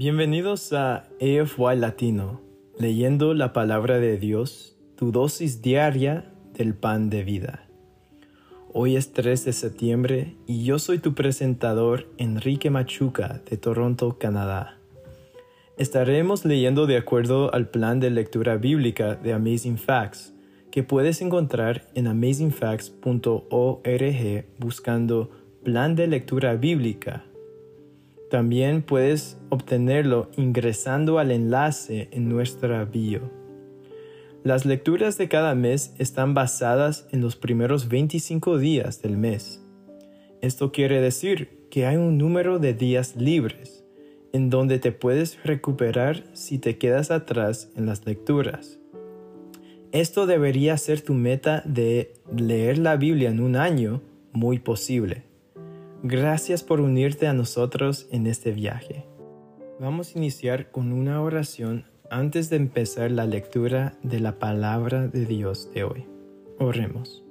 Bienvenidos a AFY Latino, leyendo la palabra de Dios, tu dosis diaria del pan de vida. Hoy es 3 de septiembre y yo soy tu presentador Enrique Machuca de Toronto, Canadá. Estaremos leyendo de acuerdo al plan de lectura bíblica de Amazing Facts, que puedes encontrar en amazingfacts.org buscando Plan de Lectura Bíblica también puedes obtenerlo ingresando al enlace en nuestra bio. Las lecturas de cada mes están basadas en los primeros 25 días del mes. Esto quiere decir que hay un número de días libres en donde te puedes recuperar si te quedas atrás en las lecturas. Esto debería ser tu meta de leer la Biblia en un año muy posible. Gracias por unirte a nosotros en este viaje. Vamos a iniciar con una oración antes de empezar la lectura de la palabra de Dios de hoy. Oremos.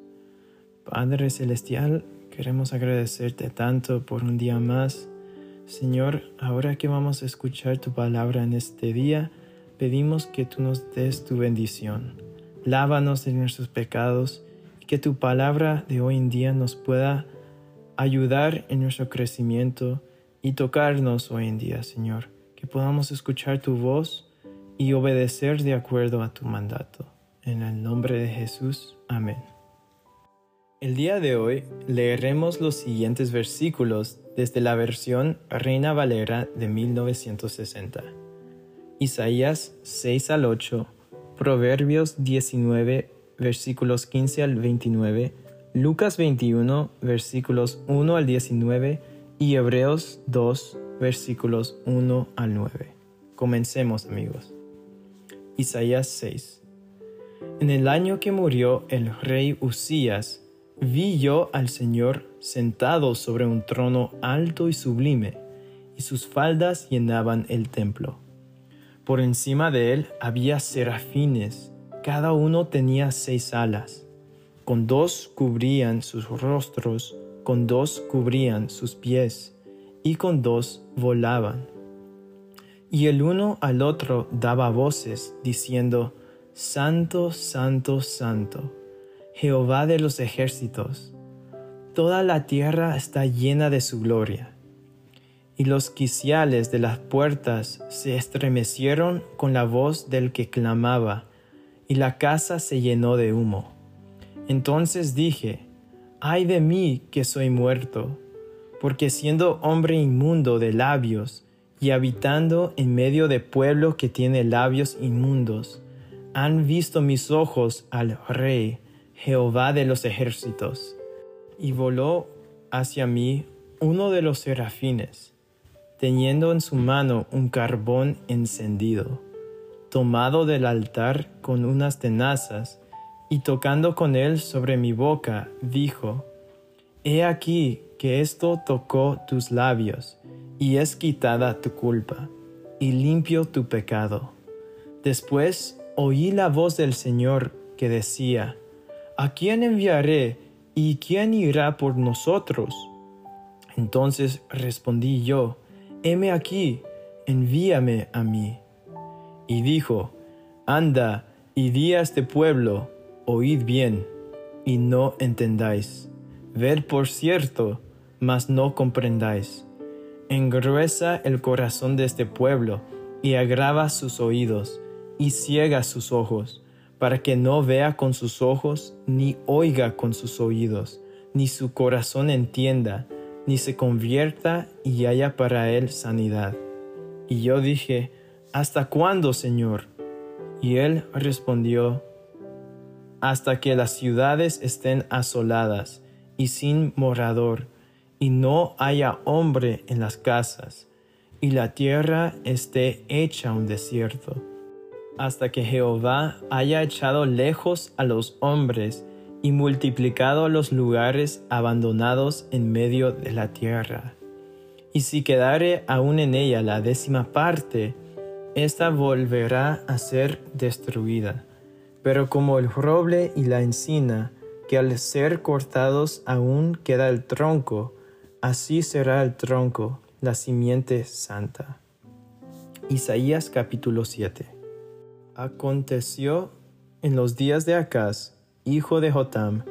Padre Celestial, queremos agradecerte tanto por un día más. Señor, ahora que vamos a escuchar tu palabra en este día, pedimos que tú nos des tu bendición. Lávanos de nuestros pecados y que tu palabra de hoy en día nos pueda ayudar en nuestro crecimiento y tocarnos hoy en día, Señor, que podamos escuchar tu voz y obedecer de acuerdo a tu mandato. En el nombre de Jesús, amén. El día de hoy leeremos los siguientes versículos desde la versión Reina Valera de 1960. Isaías 6 al 8, Proverbios 19, versículos 15 al 29, Lucas 21, versículos 1 al 19 y Hebreos 2, versículos 1 al 9. Comencemos amigos. Isaías 6. En el año que murió el rey Usías, vi yo al Señor sentado sobre un trono alto y sublime, y sus faldas llenaban el templo. Por encima de él había serafines, cada uno tenía seis alas con dos cubrían sus rostros, con dos cubrían sus pies, y con dos volaban. Y el uno al otro daba voces, diciendo, Santo, Santo, Santo, Jehová de los ejércitos, toda la tierra está llena de su gloria. Y los quiciales de las puertas se estremecieron con la voz del que clamaba, y la casa se llenó de humo. Entonces dije, ay de mí que soy muerto, porque siendo hombre inmundo de labios y habitando en medio de pueblo que tiene labios inmundos, han visto mis ojos al Rey, Jehová de los ejércitos. Y voló hacia mí uno de los serafines, teniendo en su mano un carbón encendido, tomado del altar con unas tenazas, y tocando con él sobre mi boca, dijo, He aquí que esto tocó tus labios, y es quitada tu culpa, y limpio tu pecado. Después oí la voz del Señor que decía, ¿A quién enviaré y quién irá por nosotros? Entonces respondí yo, heme aquí, envíame a mí. Y dijo, Anda y di a este pueblo, oíd bien, y no entendáis. Ved por cierto, mas no comprendáis. Engruesa el corazón de este pueblo, y agrava sus oídos, y ciega sus ojos, para que no vea con sus ojos, ni oiga con sus oídos, ni su corazón entienda, ni se convierta y haya para él sanidad. Y yo dije, ¿Hasta cuándo, Señor? Y él respondió, hasta que las ciudades estén asoladas y sin morador, y no haya hombre en las casas, y la tierra esté hecha un desierto, hasta que Jehová haya echado lejos a los hombres y multiplicado los lugares abandonados en medio de la tierra. Y si quedare aún en ella la décima parte, ésta volverá a ser destruida pero como el roble y la encina, que al ser cortados aún queda el tronco, así será el tronco, la simiente santa. Isaías capítulo 7 Aconteció en los días de Acaz, hijo de Jotam,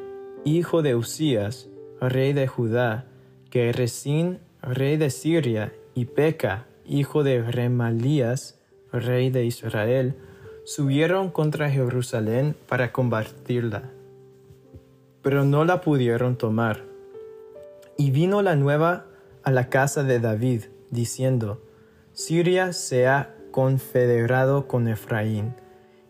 hijo de Usías, rey de Judá, que Resín, rey de Siria, y Peca, hijo de Remalías, rey de Israel, subieron contra Jerusalén para combatirla, pero no la pudieron tomar. Y vino la nueva a la casa de David, diciendo, Siria se ha confederado con Efraín,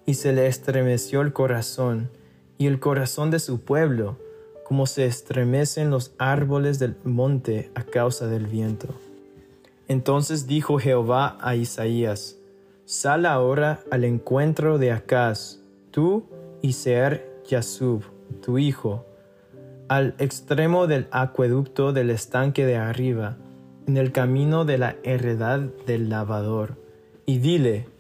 y se le estremeció el corazón, y el corazón de su pueblo, como se estremecen los árboles del monte a causa del viento. Entonces dijo Jehová a Isaías, Sal ahora al encuentro de Acaz, tú y Seer Yasub, tu hijo, al extremo del acueducto del estanque de arriba, en el camino de la heredad del lavador, y dile,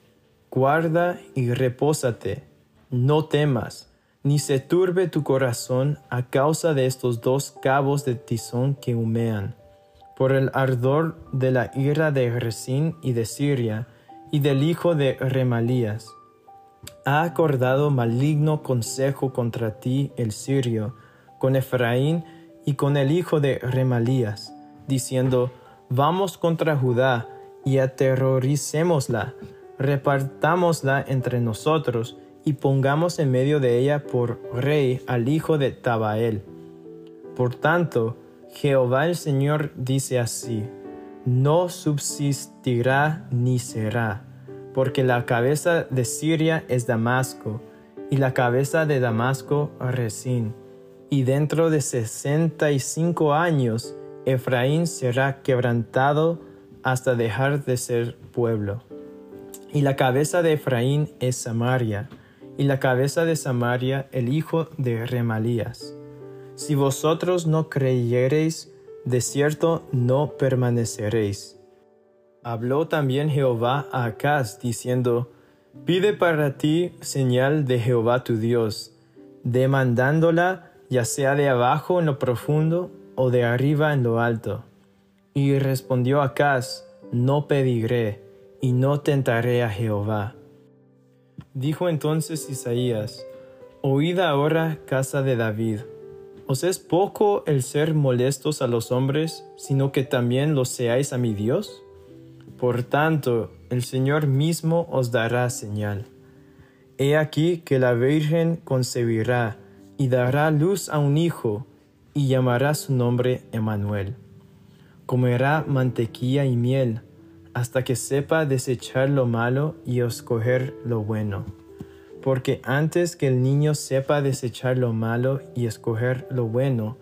guarda y repósate, no temas, ni se turbe tu corazón a causa de estos dos cabos de tizón que humean, por el ardor de la ira de Resín y de Siria, y del hijo de Remalías. Ha acordado maligno consejo contra ti el sirio, con Efraín y con el hijo de Remalías, diciendo, Vamos contra Judá y aterroricémosla, repartámosla entre nosotros y pongamos en medio de ella por rey al hijo de Tabael. Por tanto, Jehová el Señor dice así, no subsistirá ni será, porque la cabeza de Siria es Damasco, y la cabeza de Damasco Resín, y dentro de sesenta y cinco años Efraín será quebrantado hasta dejar de ser pueblo. Y la cabeza de Efraín es Samaria, y la cabeza de Samaria el hijo de Remalías. Si vosotros no creyereis, de cierto no permaneceréis. Habló también Jehová a Acaz, diciendo, Pide para ti señal de Jehová tu Dios, demandándola ya sea de abajo en lo profundo o de arriba en lo alto. Y respondió Acaz, No pediré, y no tentaré a Jehová. Dijo entonces Isaías, Oíd ahora, casa de David. ¿Os es poco el ser molestos a los hombres, sino que también lo seáis a mi Dios? Por tanto, el Señor mismo os dará señal. He aquí que la Virgen concebirá y dará luz a un hijo, y llamará su nombre Emmanuel. Comerá mantequilla y miel, hasta que sepa desechar lo malo y escoger lo bueno. Porque antes que el niño sepa desechar lo malo y escoger lo bueno,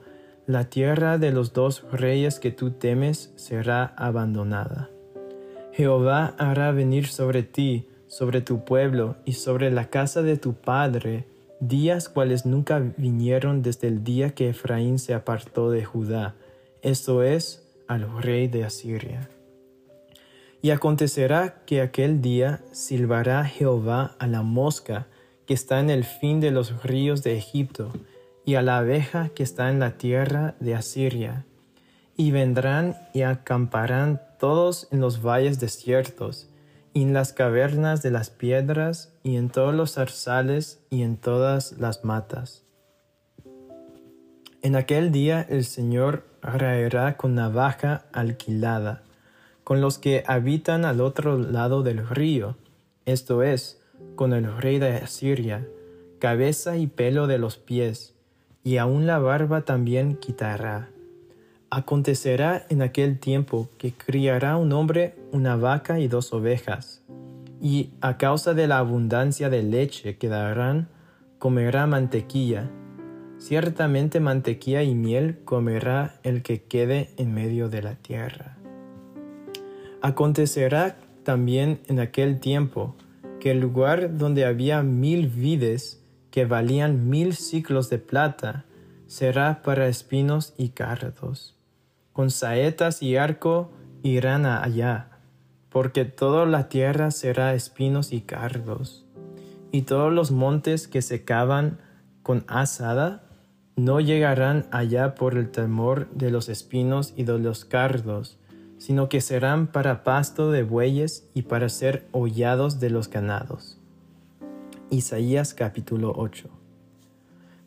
la tierra de los dos reyes que tú temes será abandonada. Jehová hará venir sobre ti, sobre tu pueblo y sobre la casa de tu padre, días cuales nunca vinieron desde el día que Efraín se apartó de Judá, esto es, al rey de Asiria. Y acontecerá que aquel día silbará Jehová a la mosca que está en el fin de los ríos de Egipto, y a la abeja que está en la tierra de Asiria. Y vendrán y acamparán todos en los valles desiertos, y en las cavernas de las piedras, y en todos los zarzales, y en todas las matas. En aquel día el Señor raerá con navaja alquilada, con los que habitan al otro lado del río, esto es, con el rey de Asiria, cabeza y pelo de los pies, y aun la barba también quitará Acontecerá en aquel tiempo que criará un hombre una vaca y dos ovejas, y a causa de la abundancia de leche que darán, comerá mantequilla. Ciertamente mantequilla y miel comerá el que quede en medio de la tierra. Acontecerá también en aquel tiempo el lugar donde había mil vides que valían mil ciclos de plata será para espinos y cardos. Con saetas y arco irán allá, porque toda la tierra será espinos y cardos, y todos los montes que se cavan con asada no llegarán allá por el temor de los espinos y de los cardos, sino que serán para pasto de bueyes y para ser hollados de los ganados. Isaías capítulo 8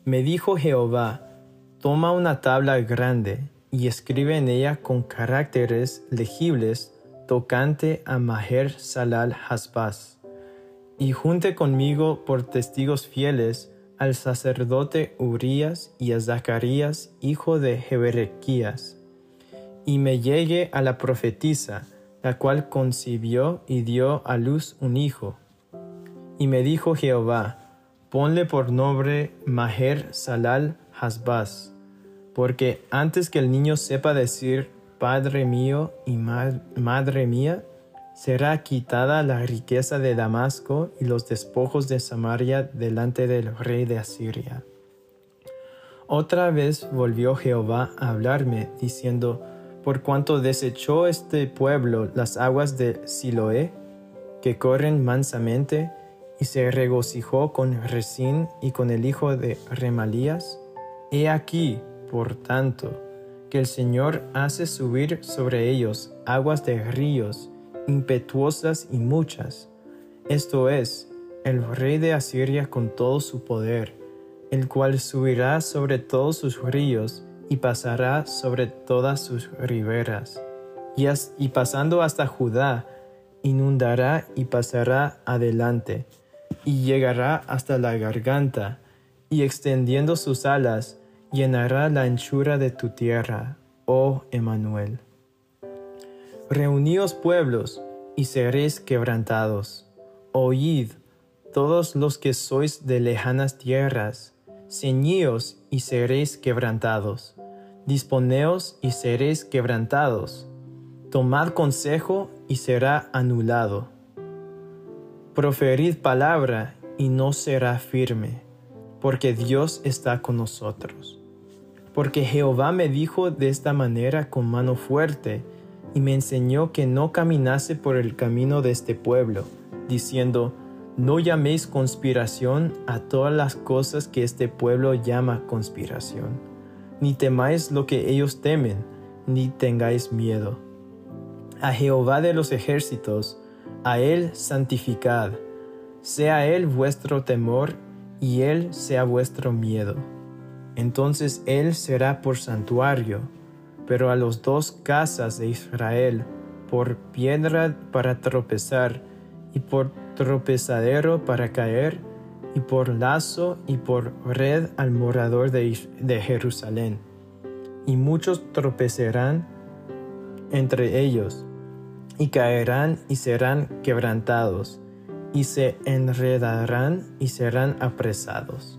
Me dijo Jehová, toma una tabla grande y escribe en ella con caracteres legibles tocante a Maher Salal Hasbaz, y junte conmigo por testigos fieles al sacerdote Urías y a Zacarías, hijo de Jeberequías, y me llegue a la profetisa, la cual concibió y dio a luz un hijo. Y me dijo Jehová, ponle por nombre Maher Salal Hasbaz, porque antes que el niño sepa decir Padre mío y Madre mía, será quitada la riqueza de Damasco y los despojos de Samaria delante del rey de Asiria. Otra vez volvió Jehová a hablarme, diciendo, Por cuanto desechó este pueblo las aguas de Siloé, que corren mansamente, y se regocijó con Resín y con el hijo de Remalías, he aquí, por tanto, que el Señor hace subir sobre ellos aguas de ríos, impetuosas y muchas. Esto es, el rey de Asiria con todo su poder, el cual subirá sobre todos sus ríos y pasará sobre todas sus riberas. Y, y pasando hasta Judá, inundará y pasará adelante, y llegará hasta la garganta, y extendiendo sus alas, llenará la anchura de tu tierra, oh Emmanuel. Reuníos pueblos, y seréis quebrantados. Oíd, todos los que sois de lejanas tierras, ceñíos y seréis quebrantados. Disponeos y seréis quebrantados. Tomad consejo y será anulado. Proferid palabra y no será firme, porque Dios está con nosotros. Porque Jehová me dijo de esta manera con mano fuerte, y me enseñó que no caminase por el camino de este pueblo, diciendo, no llaméis conspiración a todas las cosas que este pueblo llama conspiración, ni temáis lo que ellos temen, ni tengáis miedo. A Jehová de los ejércitos, a Él santificad, sea Él vuestro temor, y Él sea vuestro miedo entonces él será por santuario, pero a los dos casas de Israel por piedra para tropezar, y por tropezadero para caer, y por lazo y por red al morador de, de Jerusalén. Y muchos tropezarán entre ellos, y caerán y serán quebrantados, y se enredarán y serán apresados.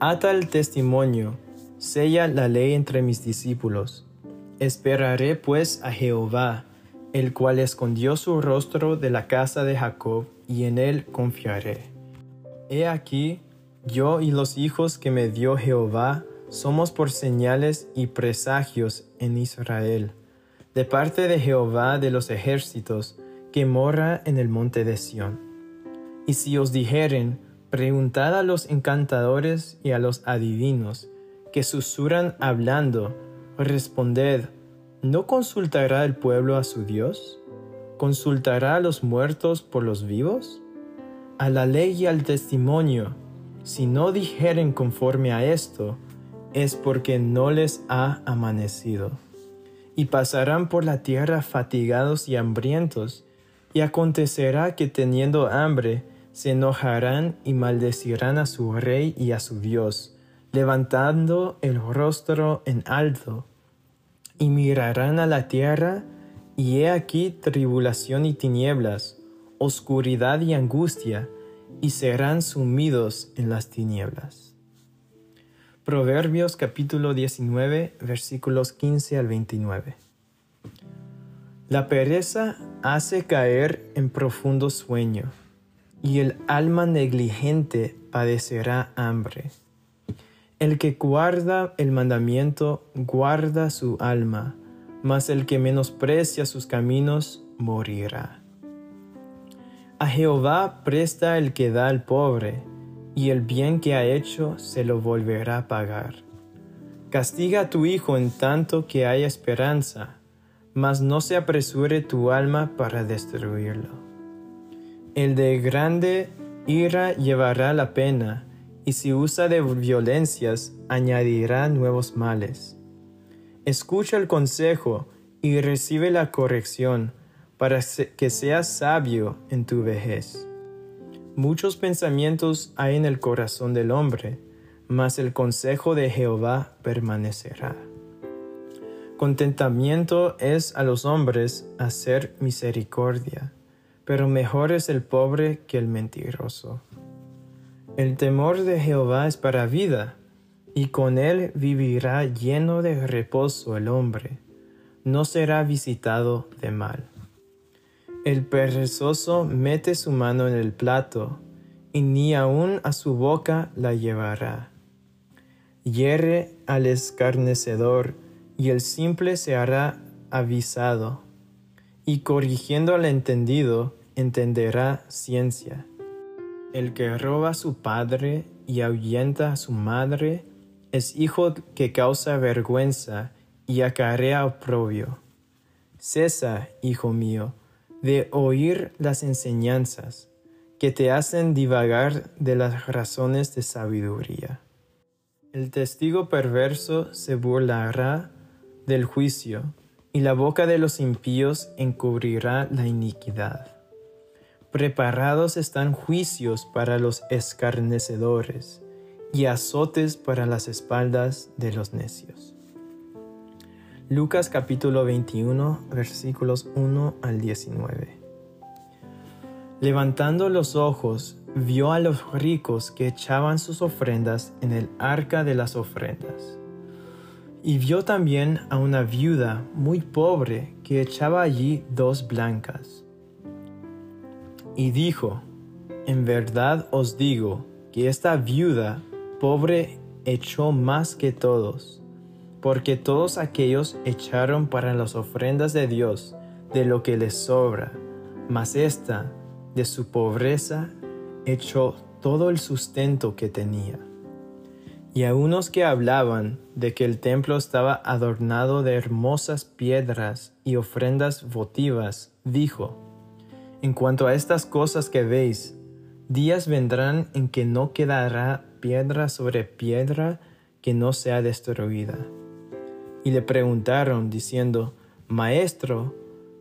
Ata el testimonio, sella la ley entre mis discípulos. Esperaré pues a Jehová, el cual escondió su rostro de la casa de Jacob, y en él confiaré. He aquí, yo y los hijos que me dio Jehová somos por señales y presagios en Israel, de parte de Jehová de los ejércitos, que mora en el monte de Sión. Y si os dijeren, Preguntad a los encantadores y a los adivinos, que susurran hablando, responded, ¿no consultará el pueblo a su Dios? ¿Consultará a los muertos por los vivos? A la ley y al testimonio, si no dijeren conforme a esto, es porque no les ha amanecido. Y pasarán por la tierra fatigados y hambrientos, y acontecerá que teniendo hambre, se enojarán y maldecirán a su rey y a su Dios, levantando el rostro en alto, y mirarán a la tierra, y he aquí tribulación y tinieblas, oscuridad y angustia, y serán sumidos en las tinieblas. Proverbios capítulo 19 versículos 15 al 29. La pereza hace caer en profundo sueño y el alma negligente padecerá hambre. El que guarda el mandamiento guarda su alma, mas el que menosprecia sus caminos morirá. A Jehová presta el que da al pobre, y el bien que ha hecho se lo volverá a pagar. Castiga a tu hijo en tanto que haya esperanza, mas no se apresure tu alma para destruirlo. El de grande ira llevará la pena, y si usa de violencias, añadirá nuevos males. Escucha el consejo y recibe la corrección, para que seas sabio en tu vejez. Muchos pensamientos hay en el corazón del hombre, mas el consejo de Jehová permanecerá. Contentamiento es a los hombres hacer misericordia, pero mejor es el pobre que el mentiroso. El temor de Jehová es para vida, y con él vivirá lleno de reposo el hombre, no será visitado de mal. El perezoso mete su mano en el plato, y ni aun a su boca la llevará Hierre al escarnecedor, y el simple se hará avisado, y corrigiendo al entendido, entenderá ciencia. El que roba a su padre y ahuyenta a su madre, es hijo que causa vergüenza y acarrea oprobio. Cesa, hijo mío, de oír las enseñanzas que te hacen divagar de las razones de sabiduría. El testigo perverso se burlará del juicio, y la boca de los impíos encubrirá la iniquidad. Preparados están juicios para los escarnecedores, y azotes para las espaldas de los necios. Lucas capítulo 21 versículos 1 al 19. Levantando los ojos, vio a los ricos que echaban sus ofrendas en el arca de las ofrendas. Y vio también a una viuda muy pobre que echaba allí dos blancas. Y dijo, En verdad os digo que esta viuda pobre echó más que todos, porque todos aquellos echaron para las ofrendas de Dios de lo que les sobra, mas esta, de su pobreza, echó todo el sustento que tenía. Y a unos que hablaban de que el templo estaba adornado de hermosas piedras y ofrendas votivas, dijo, En cuanto a estas cosas que veis, días vendrán en que no quedará piedra sobre piedra que no sea destruida. Y le preguntaron, diciendo, Maestro,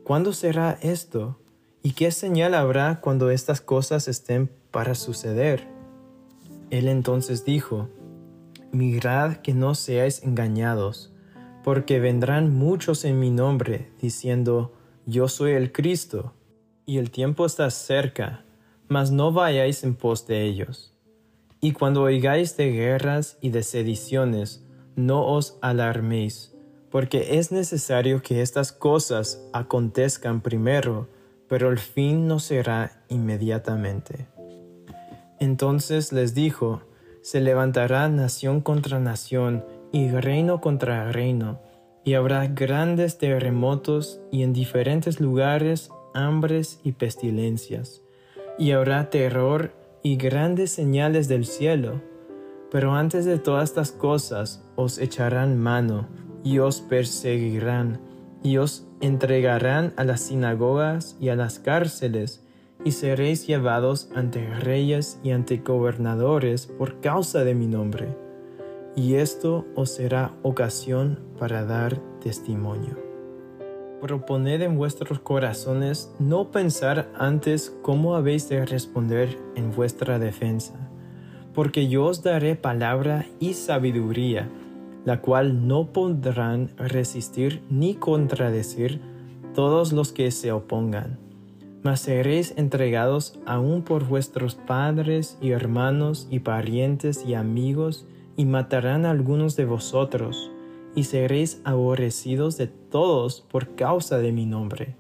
¿cuándo será esto? ¿Y qué señal habrá cuando estas cosas estén para suceder. Él entonces dijo, Mirad que no seáis engañados, porque vendrán muchos en mi nombre, diciendo, Yo soy el Cristo, y el tiempo está cerca, mas no vayáis en pos de ellos. Y cuando oigáis de guerras y de sediciones, no os alarméis, porque es necesario que estas cosas acontezcan primero, pero el fin no será inmediatamente. Entonces les dijo, se levantará nación contra nación y reino contra reino, y habrá grandes terremotos y en diferentes lugares hambres y pestilencias, y habrá terror y grandes señales del cielo. Pero antes de todas estas cosas os echarán mano, y os perseguirán, y os entregarán a las sinagogas y a las cárceles, y seréis llevados ante reyes y ante gobernadores por causa de mi nombre, y esto os será ocasión para dar testimonio. Proponed en vuestros corazones no pensar antes cómo habéis de responder en vuestra defensa, porque yo os daré palabra y sabiduría, la cual no podrán resistir ni contradecir todos los que se opongan. Mas seréis entregados aún por vuestros padres y hermanos y parientes y amigos, y matarán a algunos de vosotros, y seréis aborrecidos de todos por causa de mi nombre.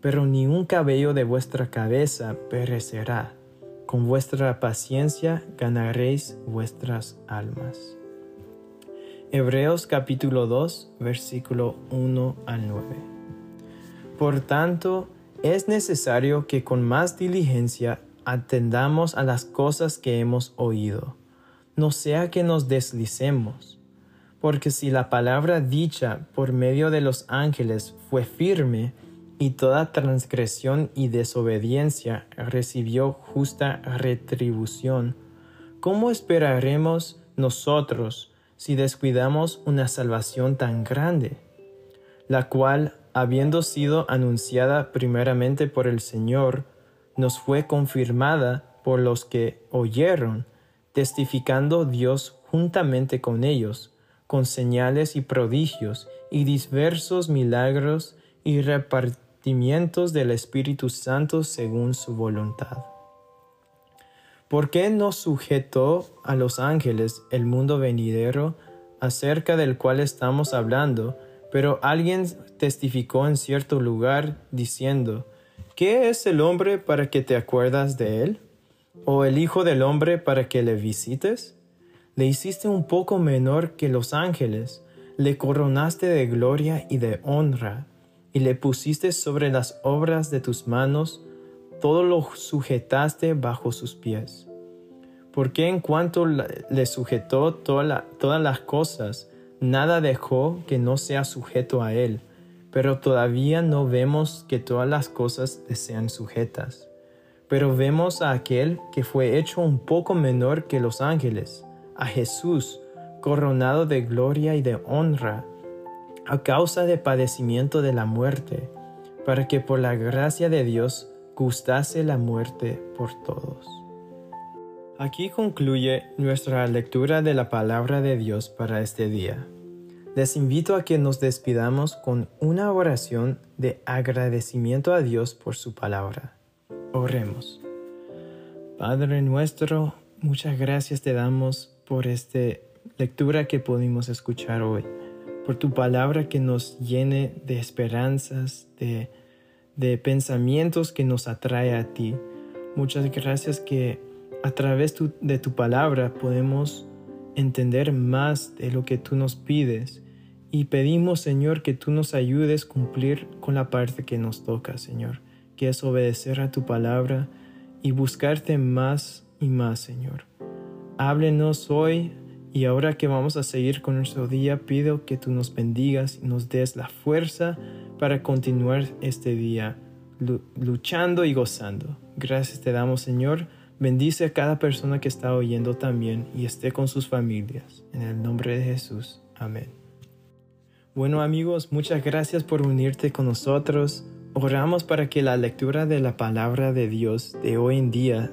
Pero ni un cabello de vuestra cabeza perecerá. Con vuestra paciencia ganaréis vuestras almas. Hebreos capítulo 2, versículo 1 al 9. Por tanto, es necesario que con más diligencia atendamos a las cosas que hemos oído, no sea que nos deslicemos, Porque si la palabra dicha por medio de los ángeles fue firme, y toda transgresión y desobediencia recibió justa retribución, ¿cómo esperaremos nosotros si descuidamos una salvación tan grande, la cual, habiendo sido anunciada primeramente por el Señor, nos fue confirmada por los que oyeron, testificando Dios juntamente con ellos, con señales y prodigios y diversos milagros y repartimientos del Espíritu Santo según su voluntad. ¿Por qué no sujetó a los ángeles el mundo venidero acerca del cual estamos hablando, pero alguien testificó en cierto lugar diciendo, ¿qué es el hombre para que te acuerdas de él? ¿O el Hijo del hombre para que le visites? Le hiciste un poco menor que los ángeles, le coronaste de gloria y de honra, y le pusiste sobre las obras de tus manos, todo lo sujetaste bajo sus pies. Porque en cuanto le sujetó todas las cosas, nada dejó que no sea sujeto a él, pero todavía no vemos que todas las cosas sean sujetas. Pero vemos a aquel que fue hecho un poco menor que los ángeles, a Jesús, coronado de gloria y de honra, a causa de padecimiento de la muerte, para que por la gracia de Dios gustase la muerte por todos. Aquí concluye nuestra lectura de la palabra de Dios para este día. Les invito a que nos despidamos con una oración de agradecimiento a Dios por su palabra. Oremos. Padre nuestro, muchas gracias te damos por esta lectura que pudimos escuchar hoy, por tu palabra que nos llene de esperanzas, de, de pensamientos que nos atrae a ti. Muchas gracias que a través de tu palabra podemos entender más de lo que tú nos pides y pedimos, Señor, que tú nos ayudes a cumplir con la parte que nos toca, Señor, que es obedecer a tu palabra y buscarte más y más, Señor. Háblenos hoy y ahora que vamos a seguir con nuestro día, pido que tú nos bendigas y nos des la fuerza para continuar este día luchando y gozando. Gracias te damos, Señor. Bendice a cada persona que está oyendo también y esté con sus familias. En el nombre de Jesús. Amén. Bueno amigos, muchas gracias por unirte con nosotros. Oramos para que la lectura de la palabra de Dios de hoy en día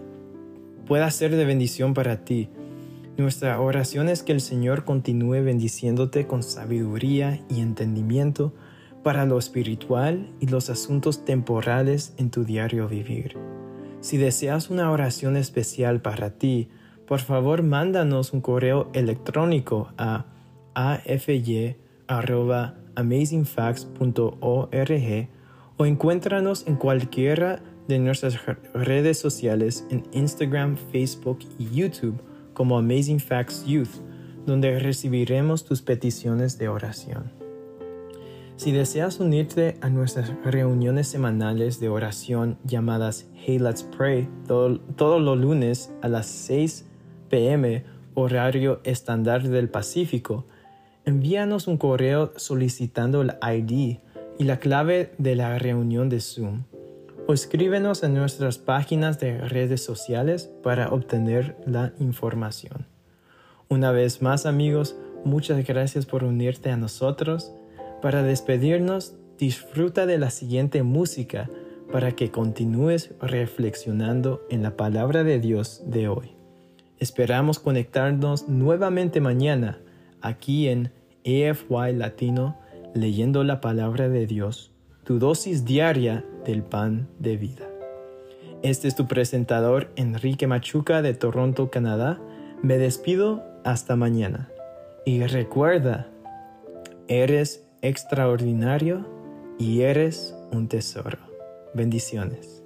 pueda ser de bendición para ti. Nuestra oración es que el Señor continúe bendiciéndote con sabiduría y entendimiento para lo espiritual y los asuntos temporales en tu diario vivir. Si deseas una oración especial para ti, por favor mándanos un correo electrónico a afy.amazingfacts.org o encuéntranos en cualquiera de nuestras redes sociales en Instagram, Facebook y YouTube como Amazing Facts Youth, donde recibiremos tus peticiones de oración. Si deseas unirte a nuestras reuniones semanales de oración llamadas Hey Let's Pray todos los lunes a las 6 pm horario estándar del Pacífico, envíanos un correo solicitando el ID y la clave de la reunión de Zoom o escríbenos en nuestras páginas de redes sociales para obtener la información. Una vez más amigos, muchas gracias por unirte a nosotros. Para despedirnos, disfruta de la siguiente música para que continúes reflexionando en la palabra de Dios de hoy. Esperamos conectarnos nuevamente mañana aquí en EFY Latino leyendo la palabra de Dios, tu dosis diaria del pan de vida. Este es tu presentador Enrique Machuca de Toronto, Canadá. Me despido hasta mañana. Y recuerda, eres extraordinario y eres un tesoro. Bendiciones.